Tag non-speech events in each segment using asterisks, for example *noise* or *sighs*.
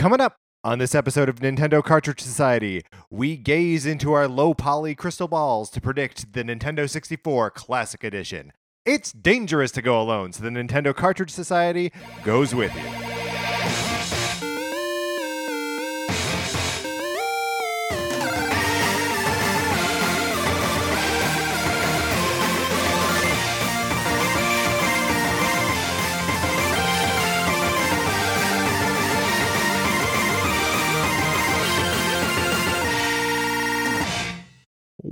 Coming up on this episode of Nintendo Cartridge Society, we gaze into our low poly crystal balls to predict the Nintendo 64 Classic Edition. It's dangerous to go alone, so the Nintendo Cartridge Society goes with you.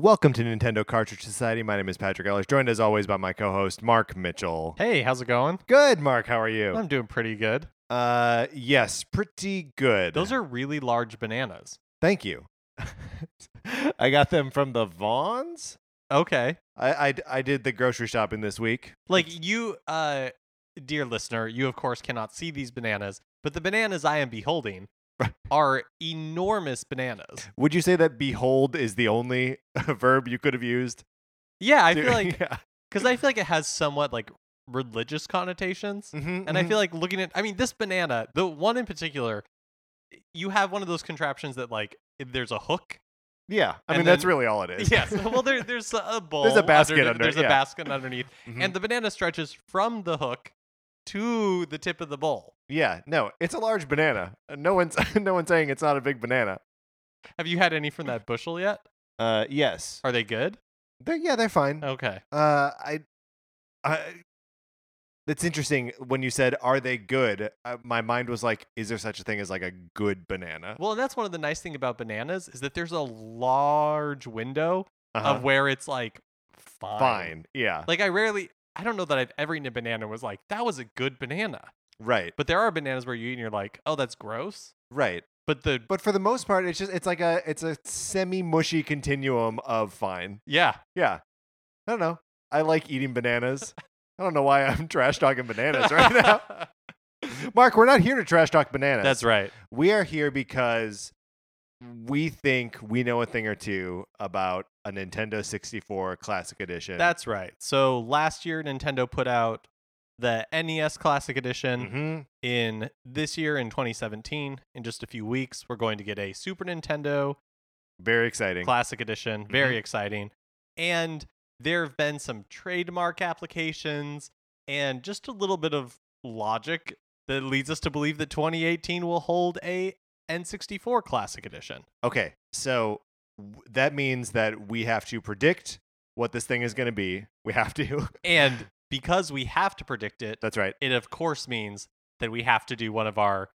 Welcome to Nintendo Cartridge Society. My name is Patrick Ellis, joined as always by my co-host Mark Mitchell. Hey, how's it going? Good, Mark. How are you? I'm doing pretty good. Uh, yes, pretty good. Those are really large bananas. Thank you. *laughs* I got them from the Vaughns. Okay. I, I I did the grocery shopping this week. Like you, uh, dear listener, you of course cannot see these bananas, but the bananas I am beholding *laughs* are enormous bananas. Would you say that "behold" is the only *laughs* verb you could have used? Yeah, I to- feel like *laughs* yeah. because I feel like it has somewhat like religious connotations, Mhm, and I mhm. feel like looking at, I mean, this banana, the one in particular, you have one of those contraptions that like there's a hook. yeah. I mean, that's really all it is. Yes. Well, there, there's a bowl. there's a basket under, There's yeah. a basket underneath, Mhm. and the banana stretches from the hook to the tip of the bowl. yeah. No, it's a large banana. Uh, No one's *laughs* no one's saying it's not a big banana. Have you had any from that bushel yet? Uh, yes. Are they good? They're, yeah, they're fine. Okay. Uh, I, I. It's interesting when you said, "Are they good?" Uh, my mind was like, "Is there such a thing as like a good banana?" Well, and that's one of the nice thing about bananas is that there's a large window Uh-huh. of where it's like fine. Fine. Yeah. Like I rarely, I don't know that I've ever eaten a banana and was like that was a good banana. right. But there are bananas where you eat and you're like, oh, that's gross. Right. But the But for the most part, it's just it's like a it's a semi mushy continuum of fine. yeah, Yeah. I don't know. I like eating bananas. *laughs* I don't know why I'm *laughs* trash talking bananas right now. *laughs* Mark, we're not here to trash talk bananas. that's right. We are here because we think we know a thing or two about a Nintendo 64 Classic Edition. That's right. So last year, Nintendo put out the NES Classic Edition. Mhm. In this year, in 2017, in just a few weeks, we're going to get a Super Nintendo very exciting. Classic Edition. Very Mhm. exciting. And there have been some trademark applications and just a little bit of logic that leads us to believe that 2018 will hold a N64 Classic Edition. okay, so that means that we have to predict what this thing is going to be. We have to. And *laughs* because we have to predict it, That's right. it of course means that we have to do one of our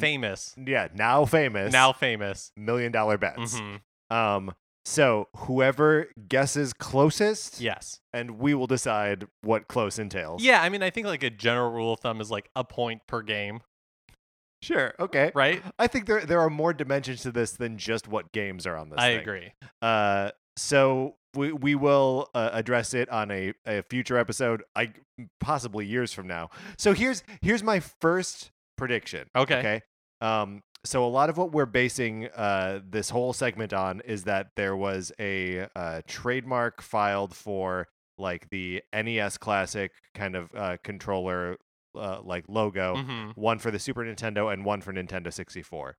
famous, Yeah, now famous. now famous. million dollar bets. Mhm. Um so whoever guesses closest Yes. and we will decide what close entails. Yeah, I mean, I think like a general rule of thumb is like a point per game, Sure. Okay. right? I think there there are more dimensions to this than just what games are on this I thing. agree. Uh, so we we will uh, address it on a, a future episode, I possibly years from now. So here's here's my first prediction. Okay. Okay. Um. So a lot of what we're basing uh this whole segment on is that there was a uh, trademark filed for like the NES Classic kind of uh, controller uh, like logo, hmm one for the Super Nintendo and one for Nintendo 64.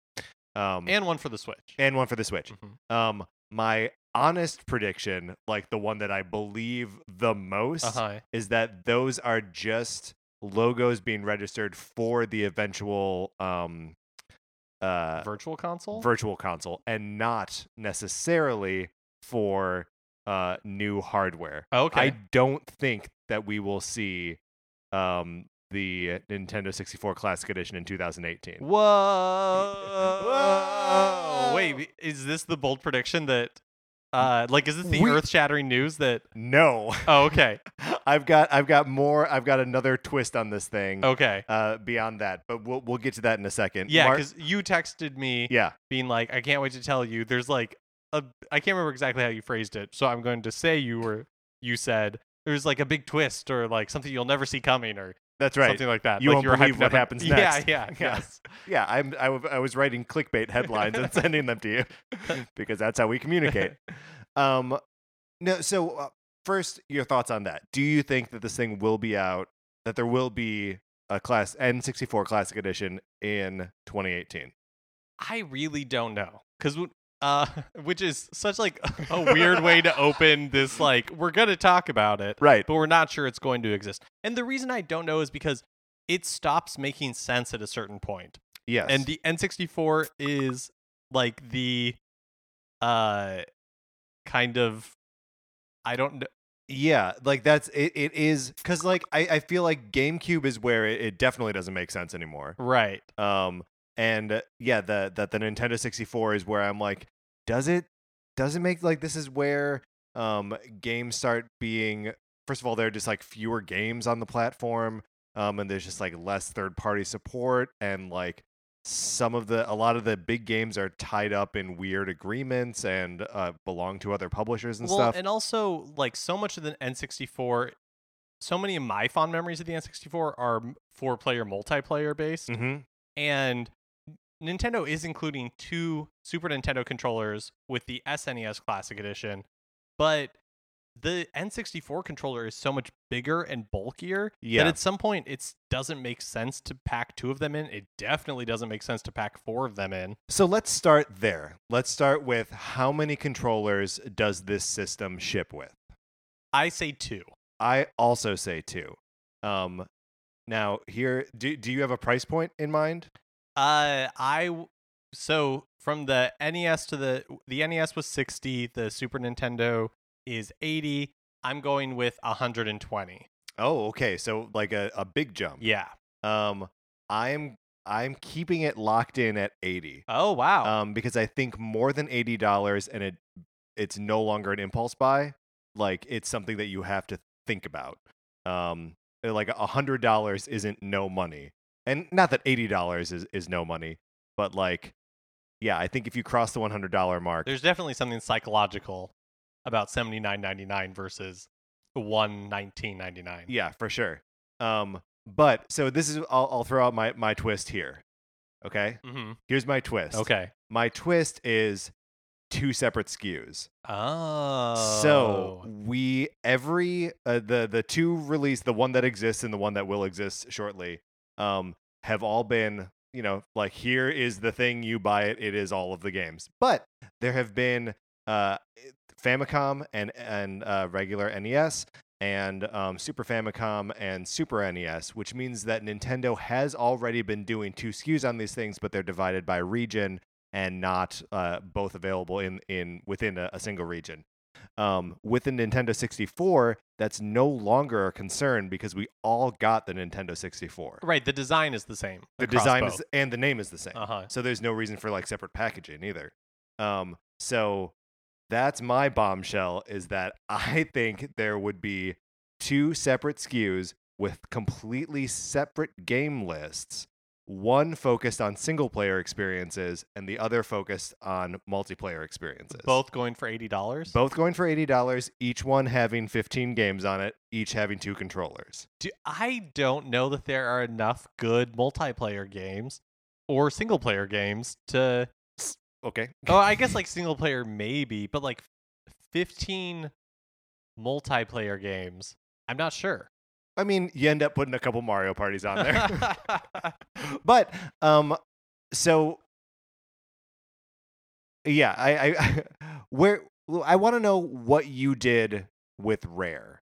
Um, And one for the Switch. and one for the Switch. Mhm. Um, my honest prediction, like the one that I believe the most, Uh-huh. is that those are just logos being registered for the eventual um, uh, Virtual console? virtual console, and not necessarily for uh, new hardware. okay. I don't think that we will see um, the Nintendo 64 Classic Edition in 2018. Whoa. *laughs* Whoa. Wait, is this the bold prediction that uh like is this the We- earth-shattering news that No. *laughs* Oh, okay. *laughs* I've got I've got more I've got another twist on this thing Okay. uh beyond that but we'll we'll get to that in a second. Yeah, Mark- cuz you texted me yeah. being like I can't wait to tell you there's like a I can't remember exactly how you phrased it. So I'm going to say you were you said there's like a big twist or like something you'll never see coming or That's right. something like that. You like won't believe what happens *laughs* next. yeah, *laughs* Yeah. yes. Yeah, I'm I, w- I was writing clickbait headlines and *laughs* sending them to you because that's how we communicate. Um no so uh, first your thoughts on that. Do you think that this thing will be out that there will be a class N64 Classic Edition in 2018? I really don't know because uh, *laughs* which is such like *laughs* a weird way to open this. Like we're gonna talk about it, Right. but we're not sure it's going to exist. And the reason I don't know is because it stops making sense at a certain point. Yes. And the N64 is like the uh kind of I don't know. Yeah, like that's it. It is because like I, I feel like GameCube is where it, it definitely doesn't make sense anymore. Right. Um, and uh, yeah, the that the Nintendo 64 is where I'm like, does it does it make like this is where um games start being first of all there are just like fewer games on the platform, um, and there's just like less third party support and like some of the a lot of the big games are tied up in weird agreements and uh, belong to other publishers and well, stuff. and also like so much of the N64 so many of my fond memories of the N64 are four player multiplayer based. mm-hmm. and Nintendo is including two Super Nintendo controllers with the SNES Classic Edition, but the N64 controller is so much bigger and bulkier Yeah. that at some point it doesn't make sense to pack two of them in. It definitely doesn't make sense to pack four of them in. So let's start there. Let's start with how many controllers does this system ship with? I say two. I also say two. Um, now here, do do you have a price point in mind? Uh, I so from the NES to the the NES was sixty. The Super Nintendo is eighty. I'm going with 120. Oh, okay. So like a, a big jump. Yeah. Um, I'm I'm keeping it locked in at eighty. Oh wow. Um, because I think more than eighty dollars and it it's no longer an impulse buy. Like it's something that you have to think about. Um, like a hundred dollars isn't no money, and not that eighty dollars is is no money, but like, yeah, I think if you cross the one hundred dollar mark, There's definitely something psychological about 79.99 versus 119.99. yeah, for sure. Um, but so this is I'll, I'll throw out my my twist here. Okay, Mm-hmm. here's my twist. Okay. my twist is two separate SKUs. Oh. So we every uh, the the two release the one that exists and the one that will exist shortly um have all been you know like here is the thing you buy it it is all of the games but there have been uh Famicom and and uh, regular NES and um, Super Famicom and Super NES, which means that Nintendo has already been doing two SKUs on these things, but they're divided by region and not uh, both available in in within a, a single region. Um, with the Nintendo 64, that's no longer a concern because we all got the Nintendo 64. right, the design is the same. The design is and the name is the same. Uh-huh. So there's no reason for like separate packaging either. Um, so that's my bombshell is that *laughs* I think there would be two separate SKUs with completely separate game lists. One focused on single player experiences and the other focused on multiplayer experiences. Both going for $80. Both going for $80, each one having 15 games on it, each having two controllers. Do, I don't know that there are enough good multiplayer games or single player games to Okay. *laughs* Oh, I *laughs* guess like single player maybe, but like 15 multiplayer games. I'm not sure. I mean, you end up putting a couple Mario parties on there. *laughs* *laughs* but um so yeah, I I *laughs* where I want to know what you did with Rare.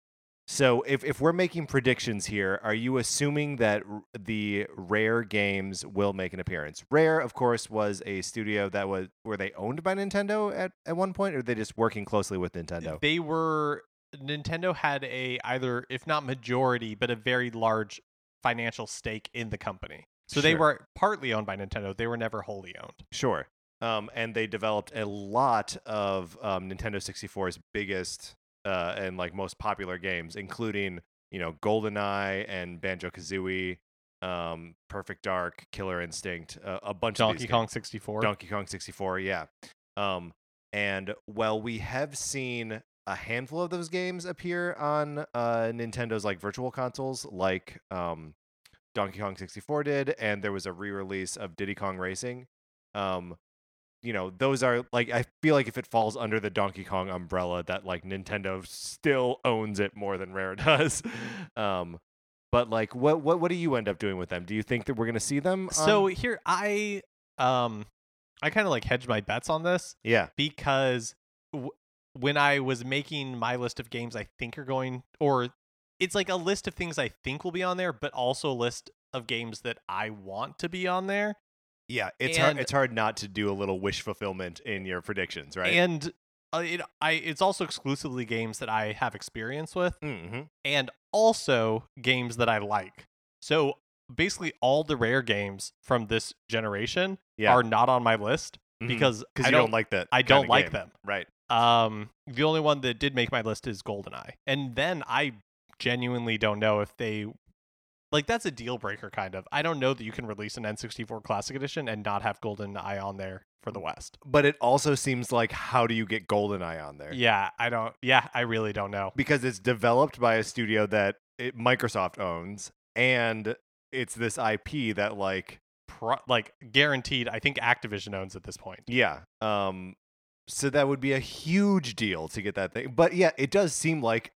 So if if we're making predictions here, are you assuming that r- the Rare games will make an appearance? Rare, of course, was a studio that was were they owned by Nintendo at, at one point, or they just working closely with Nintendo? They were Nintendo had a either if not majority, but a very large financial stake in the company. So they were partly owned by Nintendo. They were never wholly owned. Sure. Um, and they developed a lot of um, Nintendo 64's biggest uh, and like most popular games, including you know GoldenEye and Banjo Kazooie, um, Perfect Dark, Killer Instinct, uh, a bunch of Donkey Kong games. 64. Donkey Kong 64, yeah. Um, and while we have seen a handful of those games appear on uh, Nintendo's like virtual consoles, like um, Donkey Kong 64 did, and there was a re-release of Diddy Kong Racing. Um, you know, those are like I feel like if it falls under the Donkey Kong umbrella, that like Nintendo still owns it more than Rare *laughs* does. um, But like, what what what do you end up doing with them? Do you think that we're gonna see them? So here I um I kind of like hedge my bets on this yeah, because when I was making my list of games I think are going or it's like a list of things I think will be on there but also a list of games that I want to be on there. yeah, it's hard. It's hard not to do a little wish fulfillment in your predictions, right? And uh, it I it's also exclusively games that I have experience with mm-hmm. and also games that I like. So basically all the rare games from this generation Yeah. are not on my list Mhm. because because I you don't, don't, like that. I don't like game. them. right? Um, the only one that did make my list is GoldenEye, and then I genuinely don't know if they like that's a deal breaker kind of. I don't know that you can release an N64 Classic Edition and not have GoldenEye on there for the West. But it also seems like how do you get GoldenEye on there? Yeah, I don't. Yeah, I really don't know. because it's developed by a studio that it, Microsoft owns, and it's this IP that like Pro- like guaranteed, I think Activision owns at this point. yeah, um, so that would be a huge deal to get that thing. But yeah, it does seem like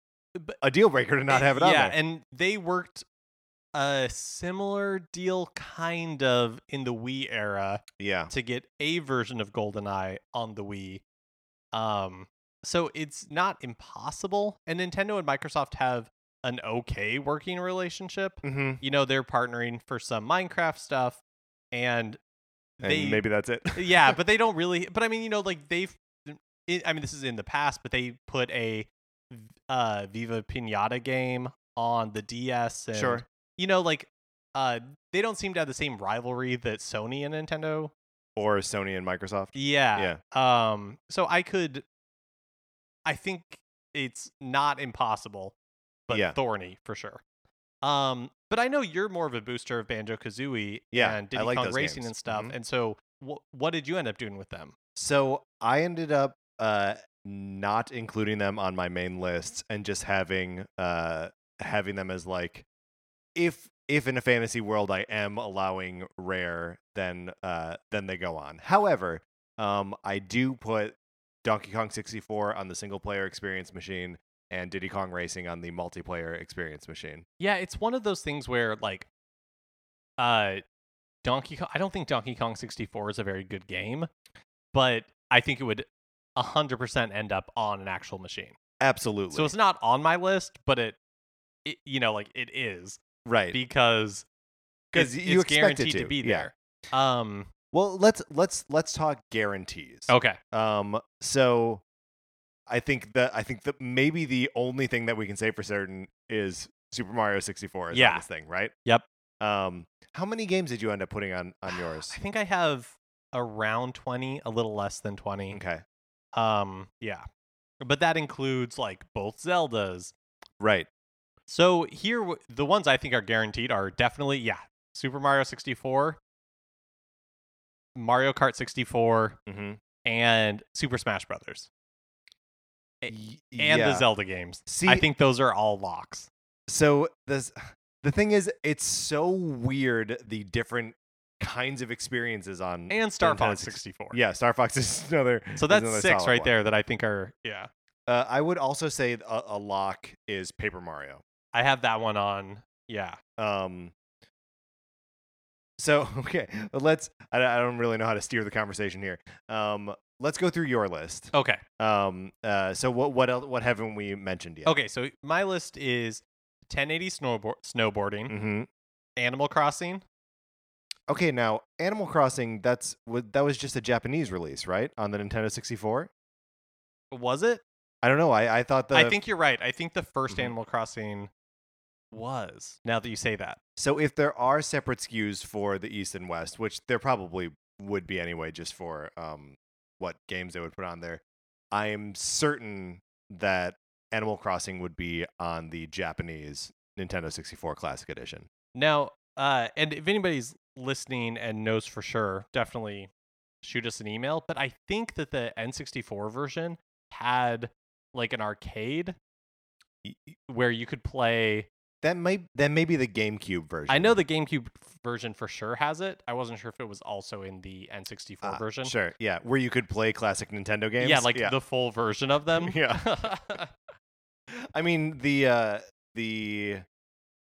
a deal breaker to not have it on yeah, there. and they worked a similar deal kind of in the Wii era yeah, to get a version of GoldenEye on the Wii. Um, so it's not impossible. And Nintendo and Microsoft have an okay working relationship. hmm You know, they're partnering for some Minecraft stuff, and and they maybe that's it. *laughs* yeah, but they *laughs* don't really. But I mean, you know, like they've. I mean, this is in the past, but they put a uh, Viva Pinata game on the DS. And, Sure. You know, like uh, they don't seem to have the same rivalry that Sony and Nintendo. or Sony and Microsoft. Yeah. Um. So I could. I think it's not impossible, but Yeah. thorny for sure. Um. But I know you're more of a booster of Banjo Kazooie Yeah, and I like Kong Racing games. and stuff. Mhm. And so, wh- what did you end up doing with them? So I ended up uh, not including them on my main lists and just having uh, having them as like if if in a fantasy world I am allowing rare, then uh, then they go on. However, um, I do put Donkey Kong 64 on the single player experience machine and Diddy Kong Racing on the multiplayer experience machine. Yeah, it's one of those things where like uh Donkey Kong I don't think Donkey Kong 64 is a very good game, but I think it would 100% end up on an actual machine. Absolutely. So it's not on my list, but it, it you know, like it is right. Because because you it's expect it guaranteed to, to, be yeah. there. Um well, let's let's let's talk guarantees. okay. Um, so I think that I think that maybe the only thing that we can say for certain is Super Mario 64 is Yeah. this thing, right? Yep. Um, how many games did you end up putting on *sighs* on yours? I think I have around 20, a little less than 20. Okay, Um yeah. But that includes like both Zeldas, right. So here, the ones I think are guaranteed are definitely yeah, Super Mario 64, Mario Kart 64, Mm-hmm. and Super Smash Brothers, and yeah. the Zelda games. See, I think those are all locks. so. This the thing is, it's so weird the different kinds of experiences on And Star Nintendo Fox 64. Yeah, Star Fox is *laughs* another. So that's another six right one. there that I think are yeah. Uh, I would also say a, a lock is Paper Mario. I have that one on. Yeah. Um. So *laughs* okay, let's. I, I don't really know how to steer the conversation here. Um, let's go through your list. Okay. Um. Uh. So what what else? What haven't we mentioned yet? Okay. So my list is 1080 snowboard snowboarding, Mm-hmm. Animal Crossing. Okay. Now, Animal Crossing. That's that was just a Japanese release, right? On the Nintendo 64. Was it? I don't know. I I thought the. I think you're right. I think the 1st Mhm. Animal Crossing was. Now that you say that. so. If there are separate SKUs for the East and West, which there probably would be anyway, just for um what games they would put on there, I am certain that Animal Crossing would be on the Japanese Nintendo 64 Classic Edition. Now, uh, and if anybody's listening and knows for sure, definitely shoot us an email. But I think that the N64 version had like an arcade where you could play. That might that may be the GameCube version. I know the GameCube version for sure has it. I wasn't sure if it was also in the N64 Ah, version. Sure, yeah, where you could play classic Nintendo games. Yeah, like the full version of them. *laughs* Yeah. *laughs* I mean the uh the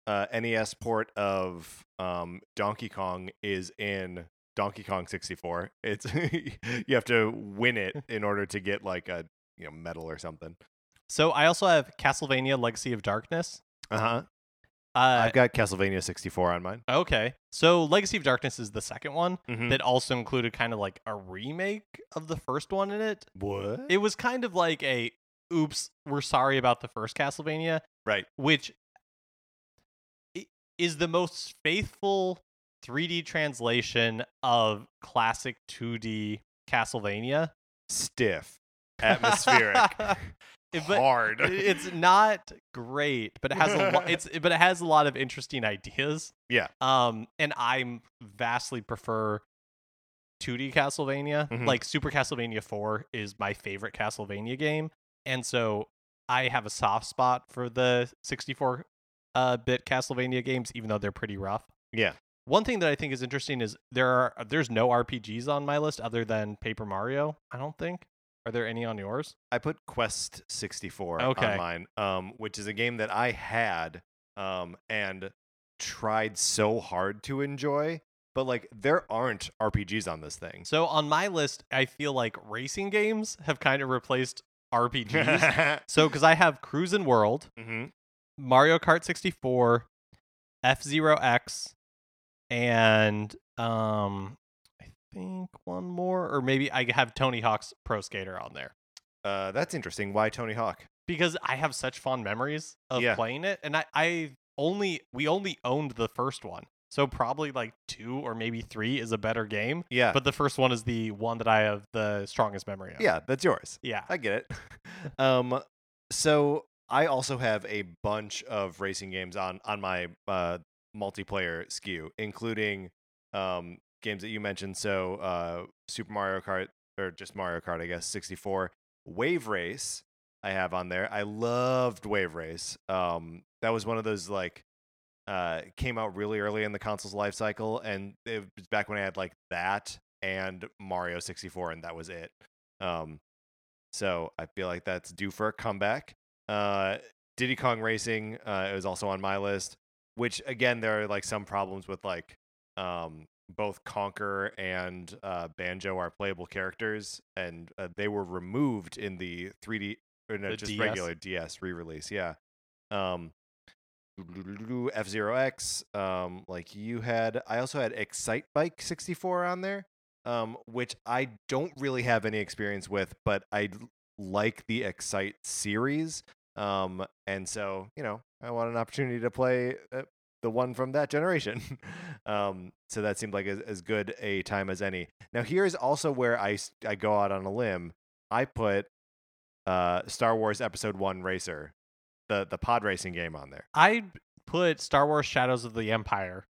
uh, NES port of um, Donkey Kong is in Donkey Kong 64. It's *laughs* you have to win it in order to get like a you know medal or something. So I also have Castlevania Legacy of Darkness. Uh-huh. Uh I've got Castlevania 64 on mine. okay. So Legacy of Darkness is the second one Mhm. that also included kind of like a remake of the first one in it. What? It was kind of like a oops, we're sorry about the first Castlevania, right. which i- is the most faithful 3D translation of classic 2D Castlevania. Stiff. Atmospheric. *laughs* But Hard. it's *laughs* not great, but it has a lot. *laughs* It's but it has a lot of interesting ideas. Yeah. Um, and I'm vastly prefer 2D Castlevania. Mhm. Like Super Castlevania 4 is my favorite Castlevania game, and so I have a soft spot for the 64 uh, bit Castlevania games, even though they're pretty rough. Yeah. One thing that I think is interesting is there are there's no RPGs on my list other than Paper Mario. I don't think. Are there any on yours? I put Quest 64 Okay. on mine, um, which is a game that I had um, and tried so hard to enjoy, but like there aren't RPGs on this thing. So on my list, I feel like racing games have kind of replaced RPGs. *laughs* so because I have Cruisin' World, hmm Mario Kart 64, F Zero X, and um, think one more, or maybe I have Tony Hawk's Pro Skater on there uh, that's interesting. Why Tony Hawk? because I have such fond memories of Yeah. playing it, and I, I only we only owned the first one, so probably like two or maybe three is a better game. Yeah, But the first one is the one that I have the strongest memory of. yeah, that's yours. yeah. I get it. *laughs* um, so I also have a bunch of racing games on on my uh, multiplayer SKU, including um, games that you mentioned. So uh, Super Mario Kart, or just Mario Kart, I guess, 64. Wave Race, I have on there. I loved Wave Race. Um, that was one of those like uh, came out really early in the console's life cycle, and it was back when I had like that and Mario 64, and that was it. Um, so I feel like that's due for a comeback. Uh, Diddy Kong Racing uh, is also on my list, which again there are like some problems with like um, both Conker and uh, Banjo are playable characters, and uh, they were removed in the 3D or no, The just DS? regular DS re-release. Yeah. Um, F Zero X, um, like you had. I also had Excitebike 64 on there, um, which I don't really have any experience with, but I like the Excite series. Um, and so, you know, I want an opportunity to play uh, the one from that generation. *laughs* um, so that seemed like as, as good a time as any. Now, here's also where I, I go out on a limb. I put uh, Star Wars Episode 1 Racer, the, the pod racing game, on there. I put Star Wars Shadows of the Empire.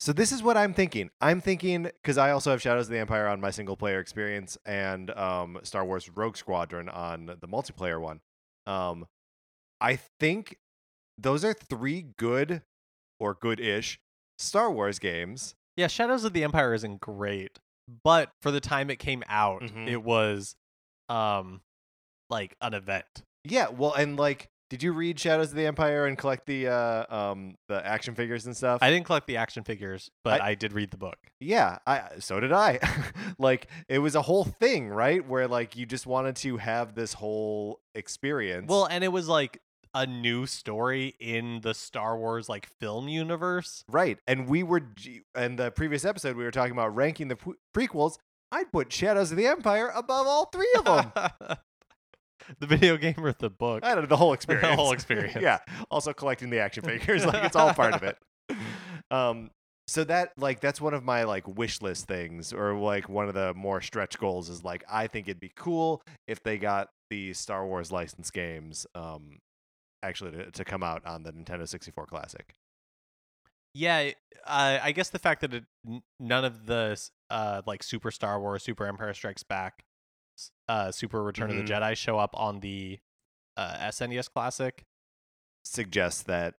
So this is what I'm thinking. I'm thinking because I also have Shadows of the Empire on my single player experience and um, Star Wars Rogue Squadron on the multiplayer one. Um, I think those are three good or good-ish Star Wars games. Yeah, Shadows of the Empire isn't great, but for the time it came out, Mhm. it was um like an event. Yeah, well, and like, did you read Shadows of the Empire and collect the uh, um, the action figures and stuff? I didn't collect the action figures, but I- I, did read the book. Yeah, I so did I. *laughs* like it was a whole thing, right? Where like you just wanted to have this whole experience. Well, and it was like a new story in the Star Wars like film universe. right. And we were in the previous episode we were talking about ranking the prequels. I'd put Shadows of the Empire above all three of them. *laughs* the video game or the book. I don't know the whole experience. *laughs* The whole experience. *laughs* yeah. Also collecting the action figures, like it's all part of it. Um. So that like that's one of my like wish list things, or like one of the more stretch goals is like I think it'd be cool if they got the Star Wars license games um actually to, to come out on the Nintendo 64 Classic. Yeah, it- uh, I guess the fact that it, none of the uh like Super Star Wars, Super Empire Strikes Back, uh Super Return Mhm. of the Jedi show up on the uh SNES Classic. Suggests that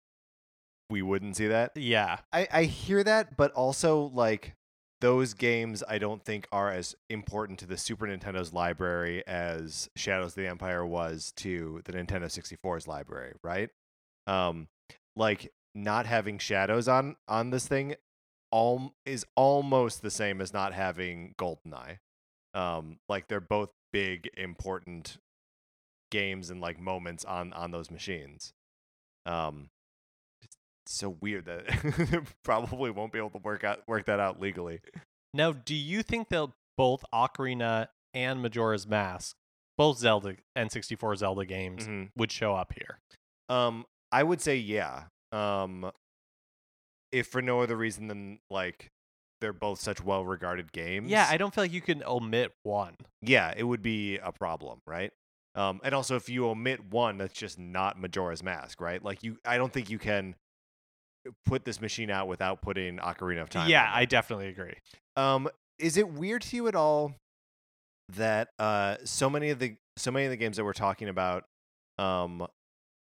we wouldn't see that. Yeah. I, I hear that, but also like those games I don't think are as important to the Super Nintendo's library as Shadows of the Empire was to the Nintendo 64's library, right? Um like not having shadows on on this thing all is almost the same as not having Goldeneye. Um, like they're both big important games and like moments on on those machines. Um, so weird that *laughs* probably won't be able to work out work that out legally. Now, do you think they'll both Ocarina and Majora's Mask, both Zelda N64 Zelda games, Mhm. would show up here? Um, I would say yeah. Um, if for no other reason than like they're both such well regarded games. Yeah, I don't feel like you can omit one. yeah, it would be a problem, right? Um, and also if you omit one, that's just not Majora's Mask, right? Like you, I don't think you can put this machine out without putting Ocarina of Time. yeah, I definitely agree. Um, is it weird to you at all that uh so many of the so many of the games that we're talking about um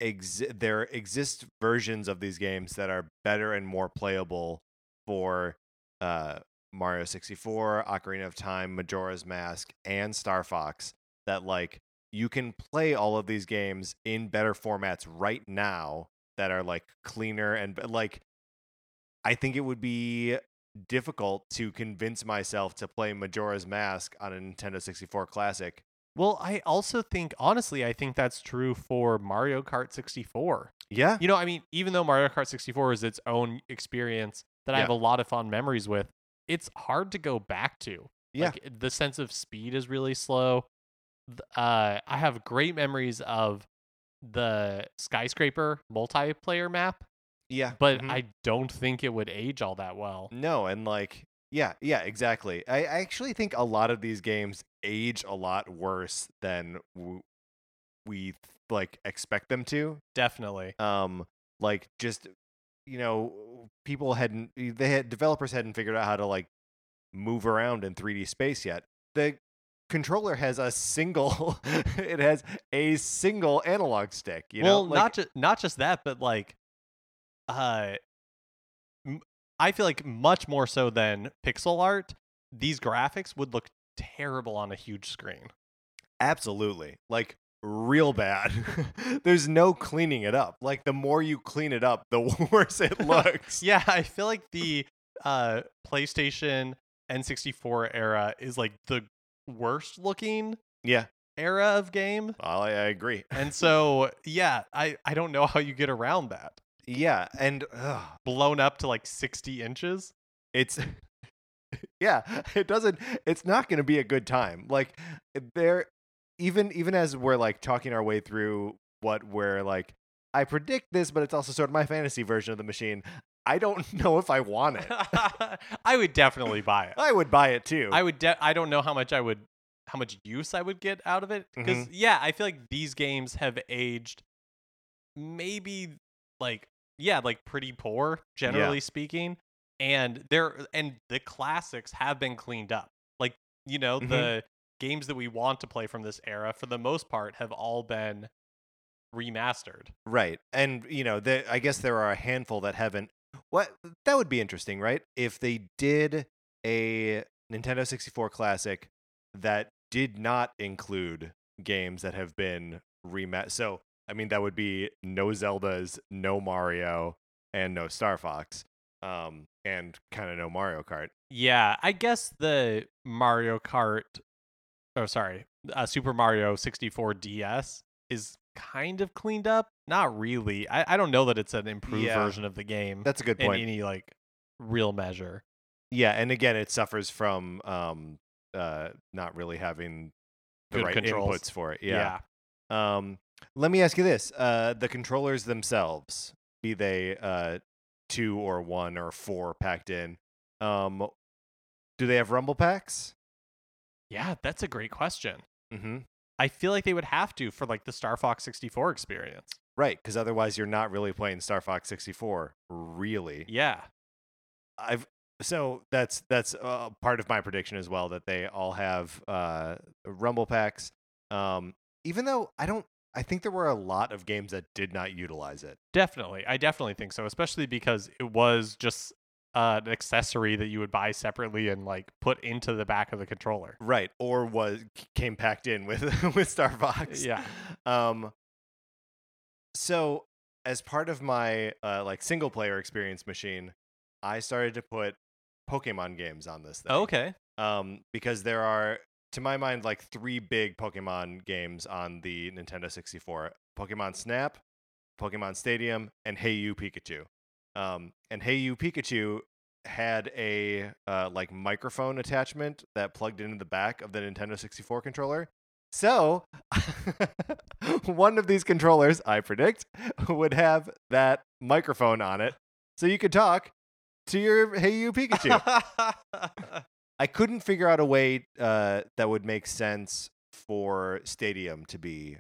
exi- there exist versions of these games that are better and more playable for uh Mario 64, Ocarina of Time, Majora's Mask, and Star Fox that like you can play all of these games in better formats right now that are like cleaner and like I think it would be difficult to convince myself to play Majora's Mask on a Nintendo 64 Classic. Well, I also think, honestly, I think that's true for Mario Kart 64. Yeah. You know, I mean, even though Mario Kart 64 is its own experience that I have a lot of fond memories with, it's hard to go back to. Yeah. Like, the sense of speed is really slow. Uh, I have great memories of the skyscraper multiplayer map, Yeah. but mhm. I don't think it would age all that well. No, and like yeah, yeah, exactly. I, I actually think a lot of these games age a lot worse than w- we like expect them to. Definitely. Um like just you know, people hadn't they had developers hadn't figured out how to like move around in 3D space yet. The controller has a single *laughs* it has a single analog stick, you know? well, Like, not just not just that, but like, uh, m- I feel like much more so than pixel art, these graphics would look terrible on a huge screen. Absolutely. Like real bad. *laughs* There's no cleaning it up. Like the more you clean it up, the *laughs* worse it looks. Yeah, I feel like the uh PlayStation N64 era is like the worst looking yeah. era of game. Well, I, I agree. And so, yeah, I I don't know how you get around that. Yeah, and ugh, Blown up to like 60 inches. it's *laughs* yeah, it doesn't it's not going to be a good time. Like there even even as we're like talking our way through what we're like I predict this, but it's also sort of my fantasy version of the machine. I don't *laughs* know if I want it. *laughs* I would definitely buy it. I would buy it too. I would. De- I don't know how much I would, how much use I would get out of it. Because Mhm. yeah, I feel like these games have aged, maybe like yeah, like pretty poor generally speaking, and they're and the classics have been cleaned up. Like you know Mhm. the games that we want to play from this era, for the most part, have all been remastered. Right. And you know, the, I guess there are a handful that haven't what that would be interesting, right? If they did a Nintendo 64 classic that did not include games that have been remastered. So, I mean that would be no Zeldas, no Mario, and no Star Fox. Um and kind of no Mario Kart. Yeah, I guess the Mario Kart, oh sorry, uh, Super Mario 64 DS is kind of cleaned up. Not really. I, I don't know that it's an improved Yeah. version of the game That's a good in point. any like real measure. Yeah, and again, it suffers from um uh not really having the Good right controls. inputs for it. Yeah. Um, let me ask you this: uh, the controllers themselves, be they uh, two or one or four packed in, um, do they have rumble packs? Yeah, that's a great question. Mm-hmm. I feel like they would have to for like the Star Fox 64 experience. Right, because otherwise you're not really playing Star Fox 64. Really, Yeah. I've so that's that's uh, part of my prediction as well that they all have uh, rumble packs. Um, even though I don't, I think there were a lot of games that did not utilize it. Definitely. I definitely think so, especially because it was just uh, an accessory that you would buy separately and like put into the back of the controller. Right, or was came packed in with *laughs* with Star Fox. Yeah. Um. So as part of my uh, like single player experience machine, I started to put Pokemon games on this thing. Okay. Um, because there are, to my mind, like three big Pokemon games on the Nintendo 64: Pokemon Snap, Pokemon Stadium, and Hey You Pikachu. Um, and Hey You Pikachu had a uh, like microphone attachment that plugged into the back of the Nintendo 64 controller. So, *laughs* one of these controllers, I predict, would have that microphone on it, so you could talk to your Hey You Pikachu. *laughs* I couldn't figure out a way uh, that would make sense for Stadium to be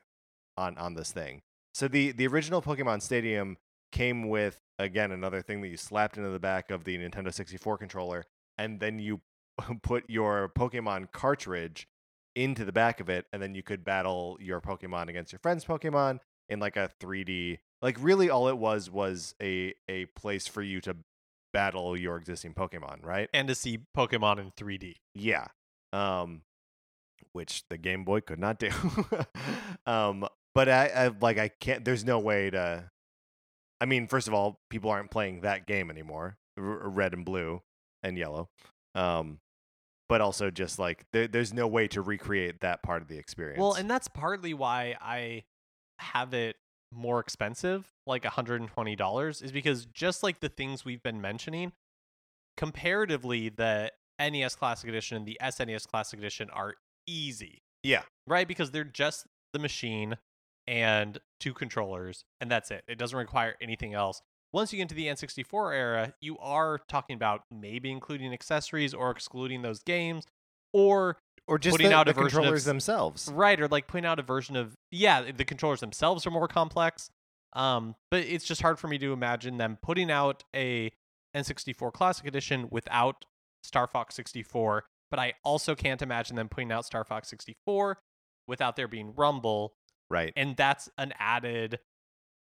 on on this thing. So the the original Pokemon Stadium came with again another thing that you slapped into the back of the Nintendo 64 controller, and then you *laughs* put your Pokemon cartridge into the back of it, and then you could battle your Pokemon against your friend's Pokemon in like a 3D. Like really, all it was was a a place for you to battle your existing Pokemon, right? and to see Pokemon in 3D. Yeah. Um which the Game Boy could not do. *laughs* um but I, I like I can't there's no way to I mean, first of all, people aren't playing that game anymore. R- red and blue and yellow. Um but also just like there, there's no way to recreate that part of the experience. Well, and that's partly why I have it more expensive, like $120, is because just like the things we've been mentioning, comparatively, the NES Classic Edition and the SNES Classic Edition are easy, yeah. right? Because they're just the machine and two controllers, and that's it. It doesn't require anything else. Once you get into the N64 era, you are talking about maybe including accessories or excluding those games, or Or just Putting the, out the a version of controllers s- themselves. right or like putting out a version of yeah the controllers themselves are more complex um but it's just hard for me to imagine them putting out a n64 classic edition without star fox 64 but i also can't imagine them putting out star fox 64 without there being rumble Right. and that's an added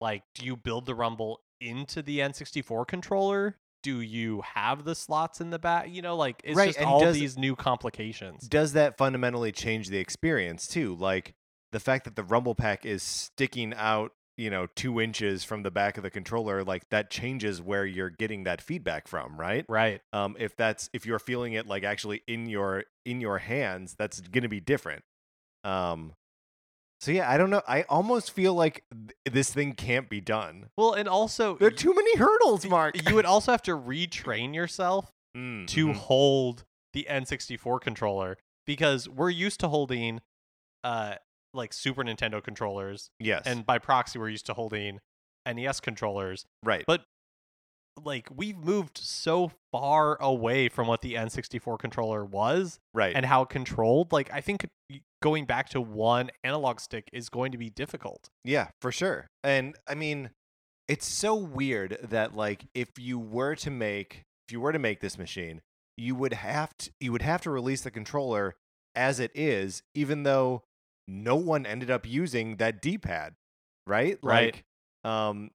like do you build the rumble into the n64 controller do you have the slots in the back you know like it's Right, just and all does- these new complications does that fundamentally change the experience too? Like the fact that the rumble pack is sticking out, you know, two inches from the back of the controller, like that changes where you're getting that feedback from, right? right Um, if that's if you're feeling it like actually in your in your hands, that's gonna be different. Um, so yeah, I don't know. I almost feel like th- this thing can't be done. well and also There are too many hurdles, Mark. you would also have to retrain yourself Mm, to mhm. hold the N64 controller because we're used to holding uh like Super Nintendo controllers yes, and by proxy we're used to holding NES controllers right, but like we've moved so far away from what the N64 controller was right. and how it controlled like I think going back to one analog stick is going to be difficult. Yeah, for sure. And I mean, it's so weird that like if you were to make if you were to make this machine, you would have to you would have to release the controller as it is, even though no one ended up using that D-pad, right? Right. Like, um,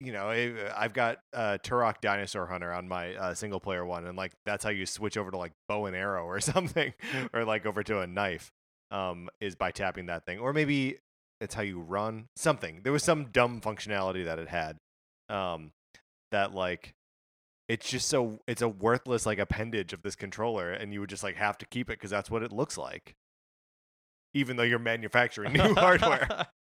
you know, I- I've got uh, Turok Dinosaur Hunter on my uh, single player one, and like that's how you switch over to like bow and arrow or *laughs* something, or like over to a knife, um, is by tapping that thing, or maybe it's how you run something. There was some dumb functionality that it had, um, that like it's just so it's a worthless like appendage of this controller, and you would just like have to keep it because that's what it looks like, even though you're manufacturing *laughs* new hardware. *laughs*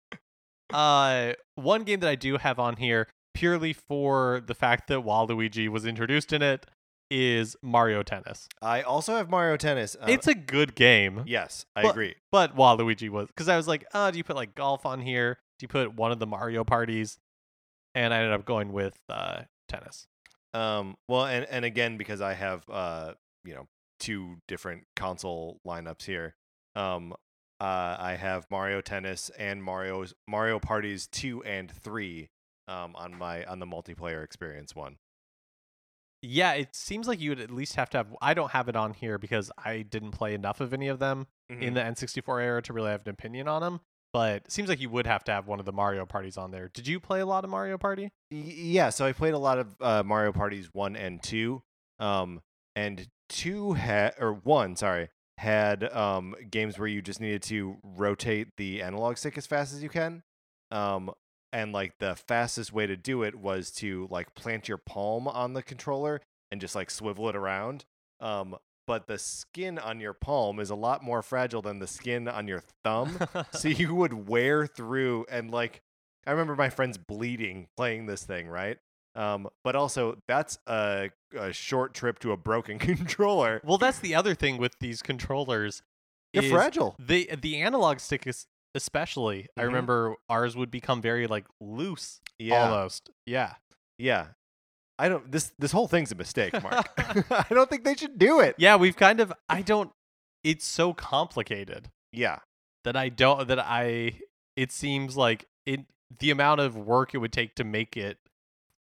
Uh, one game that I do have on here purely for the fact that Waluigi was introduced in it is Mario Tennis. I also have Mario Tennis. Uh, it's a good game, yes, I but- agree. but Waluigi was because I was like, oh, do you put like golf on here? Do you put one of the Mario parties? And I ended up going with uh, tennis. Um, well, and and again because I have uh, you know, two different console lineups here. Um, uh, I have Mario Tennis and Mario's Mario Parties two and three. Um, on my on the multiplayer experience one. Yeah, it seems like you would at least have to have. I don't have it on here because I didn't play enough of any of them in the N64 era to really have an opinion on them. But it seems like you would have to have one of the Mario parties on there. Did you play a lot of Mario Party? Yeah, so I played a lot of uh, Mario Parties one and two. Um, and two had or one, sorry, had um games where you just needed to rotate the analog stick as fast as you can. Um, and like the fastest way to do it was to like plant your palm on the controller and just like swivel it around. Um, but the skin on your palm is a lot more fragile than the skin on your thumb. *laughs* so you would wear through and like I remember my friends bleeding playing this thing, right? Um, but also that's a, a short trip to a broken *laughs* controller. well, that's the other thing with these controllers. They're fragile. The the analog stick is especially. I Mhm. remember ours would become very like loose Yeah. almost. Yeah. Yeah. I don't this this whole thing's a mistake, Mark. *laughs* *laughs* I don't think they should do it. Yeah, we've kind of I *laughs* don't it's so complicated Yeah. that I don't that I it seems like it the amount of work it would take to make it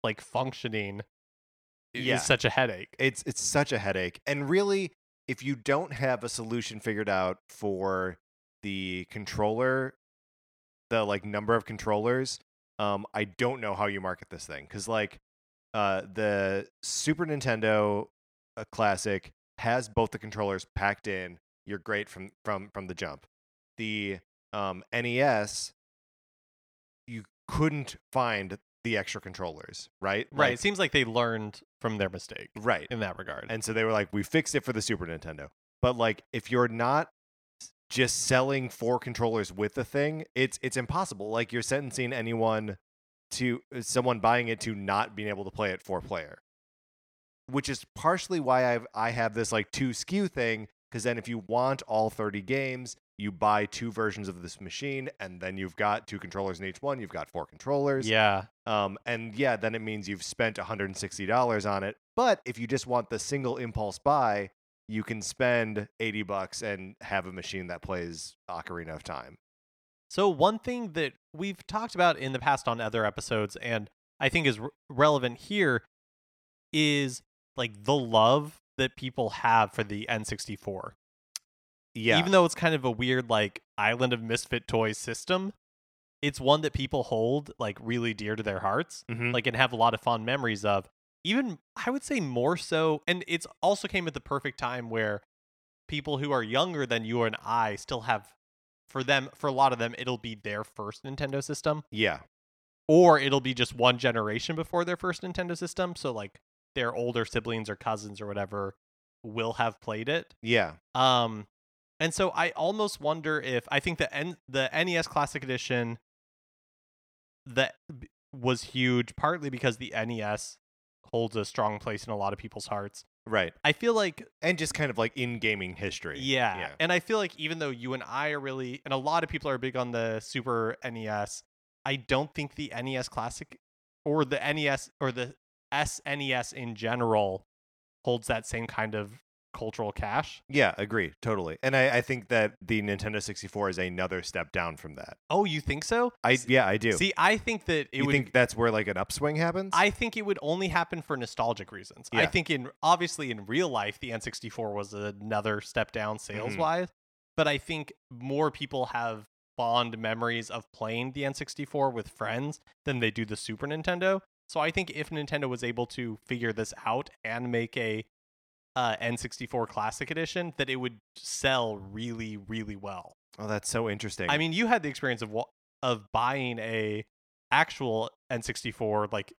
like functioning Yeah. is such a headache. It's it's such a headache. And really, if you don't have a solution figured out for the controller, the like number of controllers, um, I don't know how you market this thing. Cause like uh the Super Nintendo uh, classic has both the controllers packed in. You're great from from from the jump. The um NES you couldn't find the extra controllers, right? Right. Like- it seems like they learned from their mistake right. in that regard. And so they were like, we fixed it for the Super Nintendo. But like, if you're not just selling four controllers with the thing, it's it's impossible. Like you're sentencing anyone to uh, someone buying it to not being able to play it four player. Which is partially why I've I have this like two SKU thing. Because then if you want all 30 games, you buy two versions of this machine, and then you've got two controllers in each one. You've got four controllers. yeah. Um, and yeah, then it means you've spent $160 on it. But if you just want the single impulse buy, you can spend 80 bucks and have a machine that plays Ocarina of Time. So one thing that we've talked about in the past on other episodes and I think is re- relevant here is like the love that people have for the N64. Yeah. Even though it's kind of a weird like island of misfit toys system, it's one that people hold like really dear to their hearts, Mhm. like and have a lot of fond memories of. Even I would say more so and it's also came at the perfect time where people who are younger than you and I still have for them for a lot of them it'll be their first Nintendo system yeah. or it'll be just one generation before their first Nintendo system so like their older siblings or cousins or whatever will have played it Yeah. um, and so I almost wonder if I think the N- the NES Classic Edition that was huge, partly because the NES holds a strong place in a lot of people's hearts. Right. I feel like And just kind of like in gaming history. yeah, Yeah. and I feel like even though you and I are really, and a lot of people are big on the Super NES, I don't think the NES Classic or the NES or the SNES in general holds that same kind of cultural cash. Yeah, agree. Totally. And I, I think that the Nintendo 64 is another step down from that. Oh, you think so? I yeah, I do. See, I think that it you would. think that's where like an upswing happens? I think it would only happen for nostalgic reasons. I think in obviously in real life, the N64 was another step down Mm-hmm. sales wise, but I think more people have fond memories of playing the N64 with friends than they do the Super Nintendo. So I think if Nintendo was able to figure this out and make a uh, N64 Classic Edition, that it would sell really, really well. oh, that's so interesting. I mean, you had the experience of of buying a actual N64 like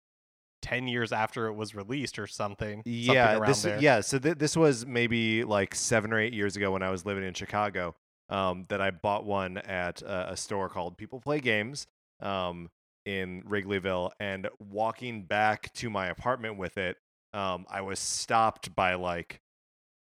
10 years after it was released or something. something yeah, around this there. yeah. So th- this was maybe like seven or eight years ago when I was living in Chicago. Um, that I bought one at a, a store called People Play Games. Um, in Wrigleyville, and walking back to my apartment with it, um, I was stopped by like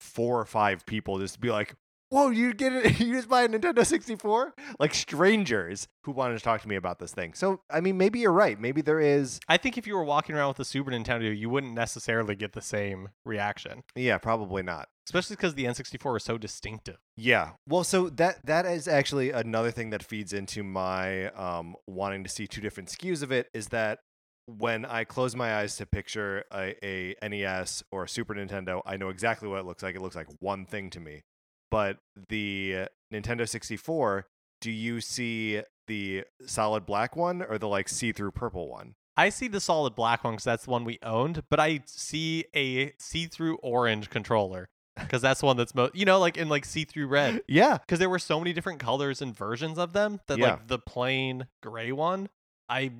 four or five people just to be like, "Whoa, you get it? *laughs* You just buy a Nintendo 64?" Like strangers who wanted to talk to me about this thing. So I mean, maybe you're right. Maybe there is. I think if you were walking around with a Super Nintendo, you wouldn't necessarily get the same reaction, Yeah, probably not. especially because the N64 is so distinctive. Yeah. Well, so that that is actually another thing that feeds into my um wanting to see two different SKUs of it is that when I close my eyes to picture a, a NES or a Super Nintendo, I know exactly what it looks like. It looks like one thing to me. But the Nintendo 64, do you see the solid black one or the like see-through purple one? I see the solid black one because that's the one we owned, but I see a see-through orange controller because that's the one that's most, you know, like in like see-through red. *laughs* Yeah. because there were so many different colors and versions of them that Yeah. like the plain gray one I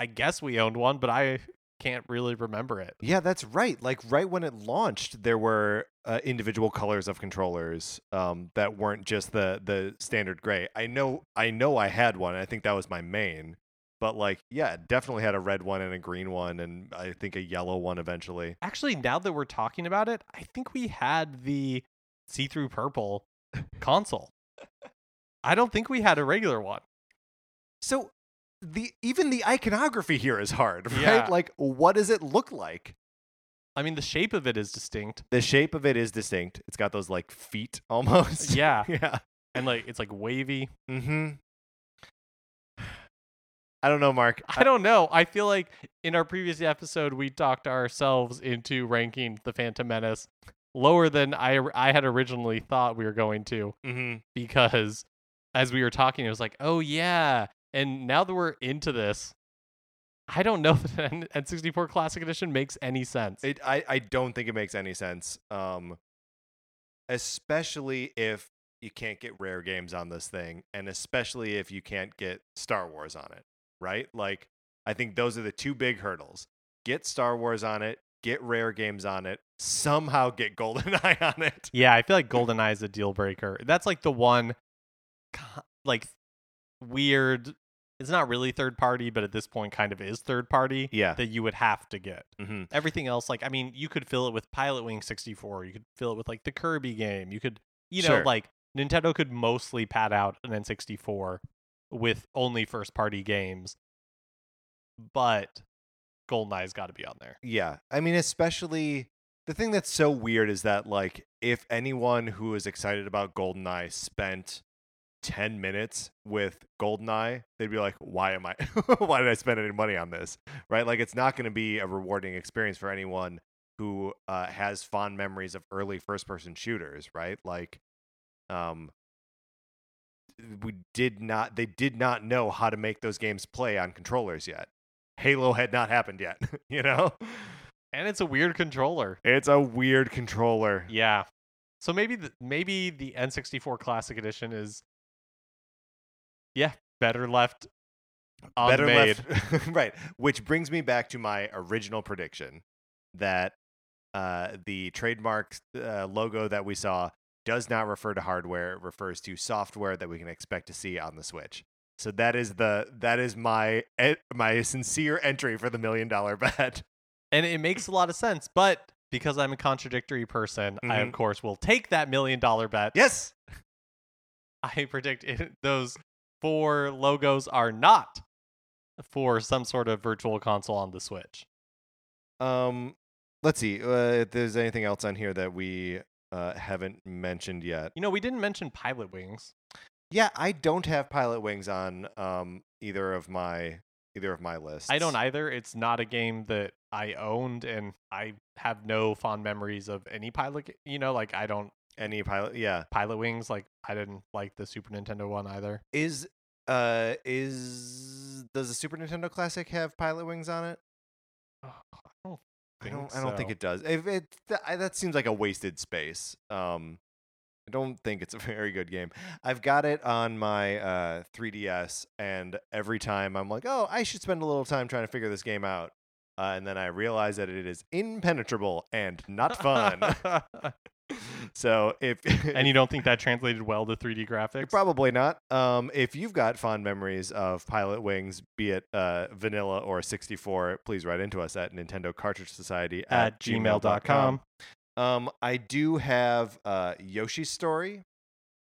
I guess we owned one, but I can't really remember it. Yeah, that's right. Like right when it launched, there were uh, individual colors of controllers um, that weren't just the the standard gray. I know, I know, I had one. I think that was my main. But like, yeah, it definitely had a red one and a green one, and I think a yellow one eventually. Actually, now that we're talking about it, I think we had the see-through purple console. *laughs* I don't think we had a regular one. So the even the iconography here is hard, *laughs* right? Yeah. Like, what does it look like? I mean, the shape of it is distinct. The shape of it is distinct. It's got those like feet *laughs* almost. Yeah. *laughs* yeah. And like it's like wavy. Mm-hmm. I don't know, Mark. I don't know. I feel like in our previous episode we talked ourselves into ranking the Phantom Menace lower than I I had originally thought we were going to mm-hmm. because as we were talking it was like, "Oh yeah." And now that we're into this, I don't know *laughs* that an N64 Classic Edition makes any sense. It, I, I don't think it makes any sense. Um, especially if you can't get Rare games on this thing, and especially if you can't get Star Wars on it, right? Like, I think those are the two big hurdles. Get Star Wars on it, get Rare games on it, somehow get *laughs* GoldenEye on it. Yeah, I feel like GoldenEye is a deal breaker. That's like the one, like weird. It's not really third party, but at this point, kind of is third party Yeah. that you would have to get. Mm-hmm. Everything else, like I mean, you could fill it with Pilotwings 64. You could fill it with like the Kirby game. You could, you know, Sure. like Nintendo could mostly pad out an N64 with only first party games, but GoldenEye's got to be on there. Yeah. I mean, especially the thing that's so weird is that, like, if anyone who is excited about GoldenEye spent 10 minutes with GoldenEye, they'd be like, why am I, *laughs* why did I spend any money on this? Right? Like, it's not going to be a rewarding experience for anyone who uh, has fond memories of early first person shooters, right? Like, um, we did not, they did not know how to make those games play on controllers yet. Halo had not happened yet, *laughs* you know? And it's a weird controller. It's a weird controller. Yeah. So maybe the, maybe the N64 Classic Edition is, yeah, better left Better unmade. left, *laughs* right? Which brings me back to my original prediction that uh, the trademark uh, logo that we saw does not refer to hardware; it refers to software that we can expect to see on the Switch. So that is the that is my e- my sincere entry for the million dollar *laughs* bet. and it makes a lot of sense. But because I'm a contradictory person, I of Mhm. course will take that million dollar bet. Yes, *laughs* I predict it, those four logos are not for some sort of virtual console on the Switch. Um, let's see uh, if there's anything else on here that we uh, haven't mentioned yet. You know, we didn't mention Pilotwings. Yeah, I don't have Pilotwings on um either of my either of my lists. I don't either. It's not a game that I owned, and I have no fond memories of any Pilot. You know, like I don't any Pilot. Yeah, Pilotwings. Like I didn't like the Super Nintendo one either. is uh is does the Super Nintendo Classic have Pilotwings on it? I don't. I Think don't. I don't think it does. If it th- I, that seems like a wasted space. Um, I don't think it's a *laughs* very good game. I've got it on my uh 3DS, and every time I'm like, oh, I should spend a little time trying to figure this game out. Uh, and then I realize that it is impenetrable and not fun. *laughs* *laughs* so if *laughs* and you don't think that translated well to 3D graphics? Probably not. Um, if you've got fond memories of Pilotwings, be it uh, vanilla or 64, please write into us at Nintendo Cartridge Society at gmail.com. Um, I do have uh, Yoshi's Story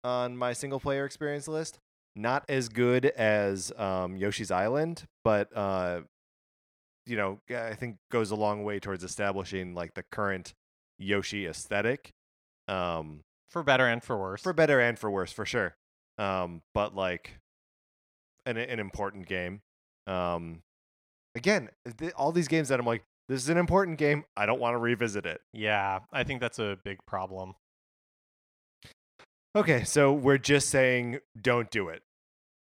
on my single player experience list. Not as good as um, Yoshi's Island, but uh, you know, I think goes a long way towards establishing like the current Yoshi aesthetic. Um, For better and for worse. for better and for worse, for sure. Um, but like an an important game. Um, again, th- all these games that I'm like, this is an important game. I don't want to revisit it. yeah, I think that's a big problem. Okay, so we're just saying don't do it,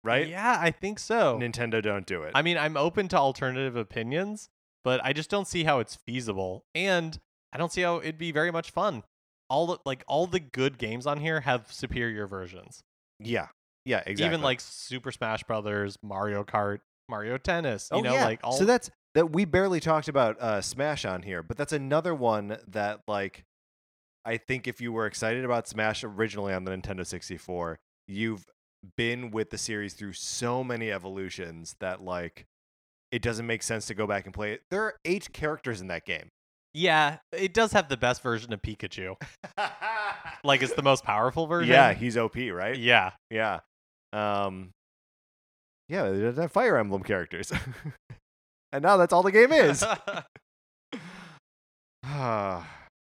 right? Yeah, I think so. Nintendo, don't do it. I mean, I'm open to alternative opinions, but I just don't see how it's feasible, and I don't see how it'd be very much fun. All the, like all the good games on here have superior versions. yeah, yeah, exactly. Even like Super Smash Brothers, Mario Kart, Mario Tennis. You oh know, yeah. like all so that's that we barely talked about uh, Smash on here, but that's another one that like I think if you were excited about Smash originally on the Nintendo 64, you've been with the series through so many evolutions that like it doesn't make sense to go back and play it. There are eight characters in that game. Yeah, it does have the best version of Pikachu. *laughs* Like it's the most powerful version. yeah, he's OP, right? Yeah. Yeah. Um Yeah, they have Fire Emblem characters. *laughs* and now that's all the game is. *laughs* *sighs* all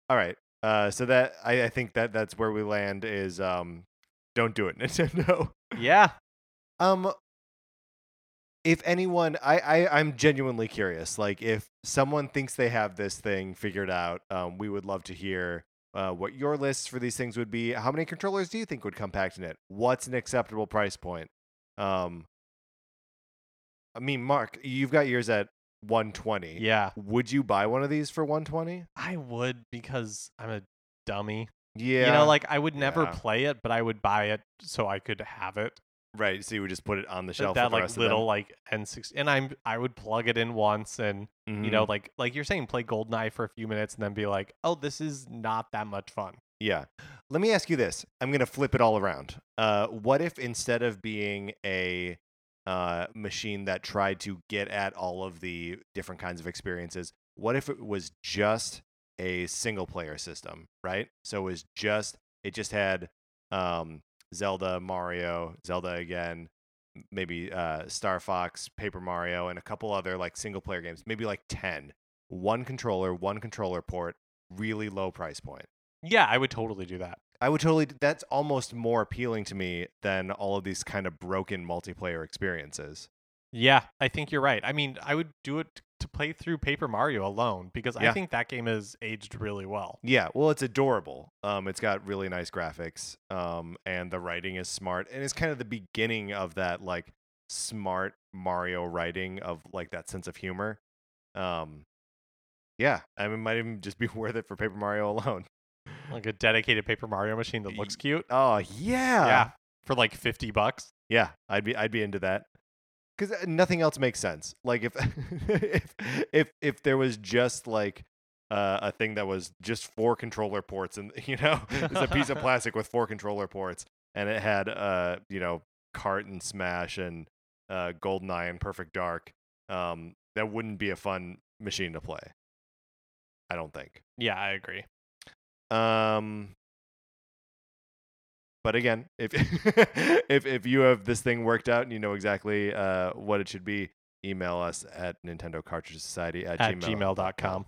right. Uh so that I, I think that that's where we land is um don't do it, Nintendo. yeah. Um if anyone I, I I'm genuinely curious. Like if someone thinks they have this thing figured out, um, we would love to hear uh, what your lists for these things would be. How many controllers do you think would come packed in it? What's an acceptable price point? Um I mean, Mark, you've got yours at 120. Yeah. Would you buy one of these for 120? I would because I'm a dummy. Yeah. You know, like I would never Yeah. play it, but I would buy it so I could have it. Right. So you would just put it on the shelf. that the like little like N6 and I'm I would plug it in once and you know Mhm. like like you're saying play Goldeneye for a few minutes and then be like, "Oh, this is not that much fun." Yeah. Let me ask you this. I'm going to flip it all around. Uh, what if instead of being a uh, machine that tried to get at all of the different kinds of experiences, what if it was just a single player system, right? So it was just, it just had um, Zelda, Mario, Zelda again, maybe uh, Star Fox, Paper Mario, and a couple other like single player games, maybe like 10. One controller, one controller port, really low price point. Yeah, I would totally do that. I would totally. That's almost more appealing to me than all of these kind of broken multiplayer experiences. Yeah, I think you're right. I mean, I would do it to play through Paper Mario alone because I think that game is aged really well. Yeah, well, it's adorable. Um, it's got really nice graphics. Um, and the writing is smart, and it's kind of the beginning of that like smart Mario writing of like that sense of humor. Um, yeah, I mean, it might even just be *laughs* worth it for Paper Mario alone. Like a dedicated Paper Mario machine that looks cute. Oh yeah, yeah, for like 50 bucks. Yeah, I'd be I'd be into that. Cuz nothing else makes sense. Like if *laughs* if if if there was just like uh, a thing that was just four controller ports and *laughs* you know, it's a piece of *laughs* plastic with four controller ports and it had uh, you know, Kart and Smash and uh Goldeneye and Perfect Dark. Um that wouldn't be a fun machine to play. I don't think. Yeah, I agree. Um, but again, if *laughs* if if you have this thing worked out and you know exactly uh, what it should be, email us at Nintendo Cartridge Society at, At gmail. gmail.com.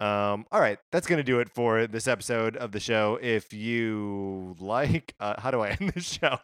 Um, all right, that's gonna do it for this episode of the show. If you like, uh, how do I *laughs* end this show?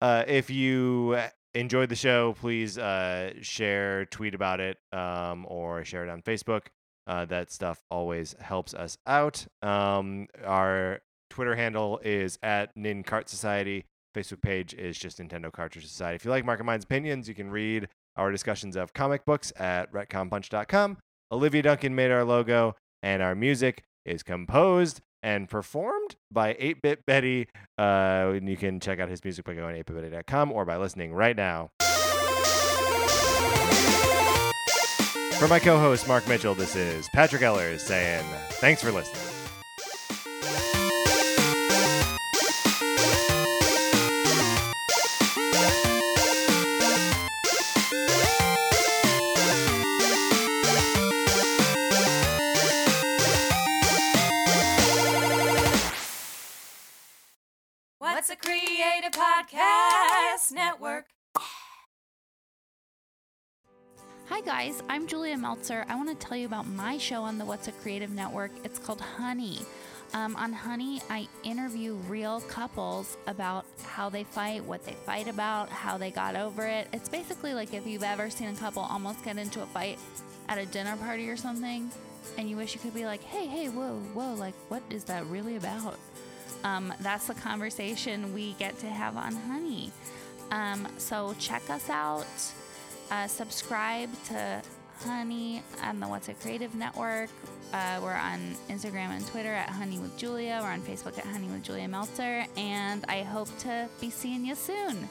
Uh, if you enjoyed the show, please uh, share, tweet about it, um, or share it on Facebook. Uh, that stuff always helps us out. Um, our Twitter handle is at NinCart Society. Facebook page is just Nintendo Cartridge Society. If you like Mark and Mine's opinions, you can read our discussions of comic books at retconpunch.com. Olivia Duncan made our logo, and our music is composed and performed by 8-Bit Betty. Uh, and you can check out his music by going to 8bitbetty.com or by listening right now. For my co-host Mark Mitchell, this is Patrick Ellers saying thanks for listening. Guys. I'm Julia Meltzer. I want to tell you about my show on the What's a Creative Network. It's called Honey. Um, on Honey, I interview real couples about how they fight, what they fight about, how they got over it. It's basically like if you've ever seen a couple almost get into a fight at a dinner party or something, and you wish you could be like, hey, hey, whoa, whoa, like, what is that really about? Um, that's the conversation we get to have on Honey. Um, so check us out. Uh, subscribe to Honey on the What's a Creative Network. Uh, we're on Instagram and Twitter at Honey with Julia. We're on Facebook at Honey with Julia Meltzer. And I hope to be seeing you soon.